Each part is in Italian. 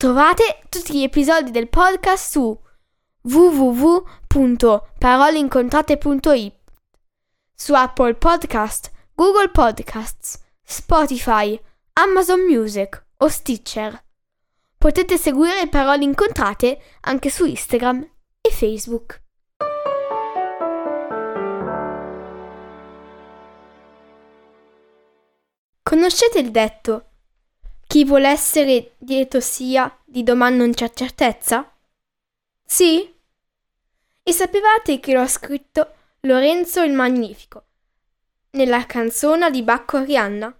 Trovate tutti gli episodi del podcast su www.paroleincontrate.it su Apple Podcast, Google Podcasts, Spotify, Amazon Music o Stitcher. Potete seguire Parole Incontrate anche su Instagram e Facebook. Conoscete il detto? Chi vuole essere lieto sia, di domani non c'è certezza? Sì? E sapevate che l'ho scritto Lorenzo il Magnifico nella canzone di Bacco Arianna?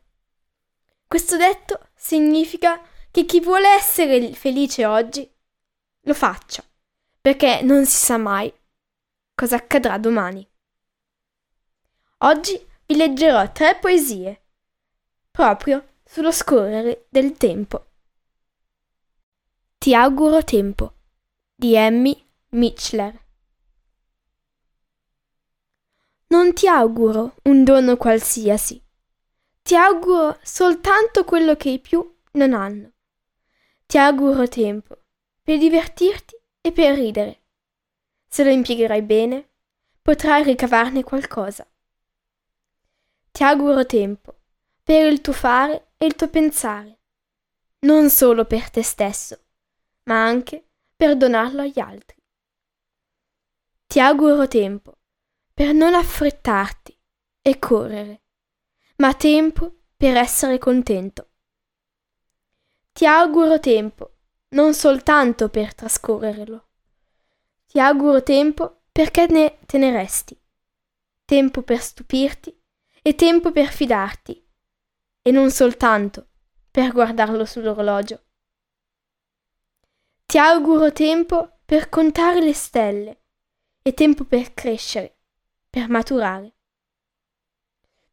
Questo detto significa che chi vuole essere felice oggi lo faccia, perché non si sa mai cosa accadrà domani. Oggi vi leggerò tre poesie, proprio sullo scorrere del tempo. Ti auguro tempo di Emmy Mitchler. Non ti auguro un dono qualsiasi, ti auguro soltanto quello che i più non hanno. Ti auguro tempo per divertirti e per ridere. Se lo impiegherai bene, potrai ricavarne qualcosa. Ti auguro tempo per il tuo fare e il tuo pensare, non solo per te stesso, ma anche per donarlo agli altri. Ti auguro tempo per non affrettarti e correre, ma tempo per essere contento. Ti auguro tempo non soltanto per trascorrerlo, ti auguro tempo perché ne te ne resti, tempo per stupirti e tempo per fidarti e non soltanto per guardarlo sull'orologio. Ti auguro tempo per contare le stelle e tempo per crescere, per maturare.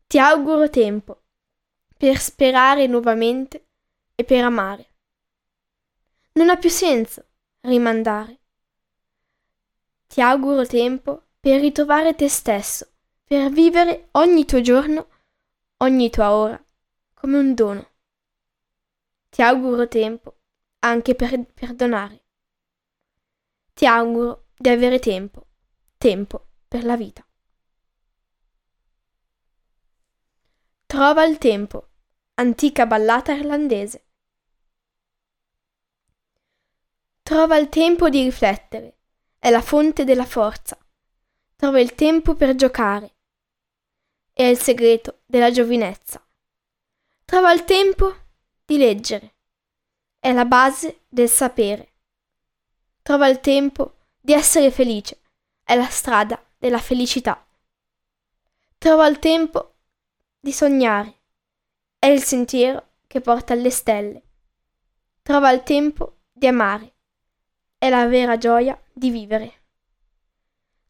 Ti auguro tempo per sperare nuovamente e per amare. Non ha più senso rimandare. Ti auguro tempo per ritrovare te stesso, per vivere ogni tuo giorno, ogni tua ora come un dono. Ti auguro tempo anche per perdonare. Ti auguro di avere tempo, tempo per la vita. Trova il tempo, antica ballata irlandese. Trova il tempo di riflettere, è la fonte della forza. Trova il tempo per giocare, è il segreto della giovinezza. Trova il tempo di leggere. È la base del sapere. Trova il tempo di essere felice. È la strada della felicità. Trova il tempo di sognare. È il sentiero che porta alle stelle. Trova il tempo di amare. È la vera gioia di vivere.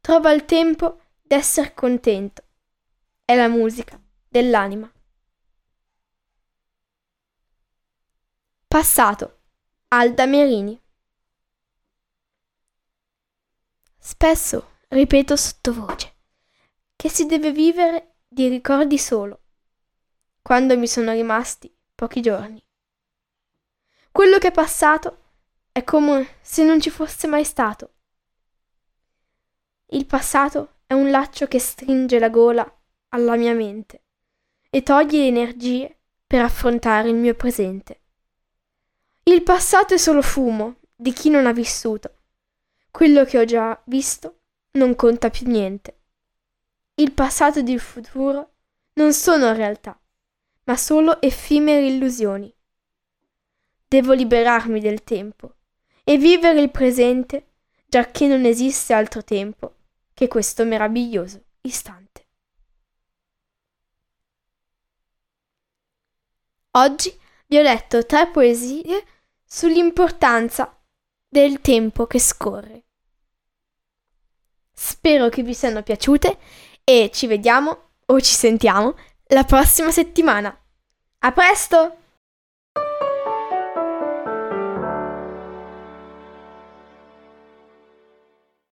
Trova il tempo di essere contento. È la musica dell'anima. Passato. Alda Merini. Spesso ripeto sottovoce che si deve vivere di ricordi solo, quando mi sono rimasti pochi giorni. Quello che è passato è come se non ci fosse mai stato. Il passato è un laccio che stringe la gola alla mia mente e toglie le energie per affrontare il mio presente. Il passato è solo fumo di chi non ha vissuto. Quello che ho già visto non conta più niente. Il passato ed il futuro non sono realtà, ma solo effimere illusioni. Devo liberarmi del tempo e vivere il presente, giacché non esiste altro tempo che questo meraviglioso istante. Oggi vi ho letto tre poesie sull'importanza del tempo che scorre. Spero che vi siano piaciute e ci vediamo o ci sentiamo la prossima settimana. A presto!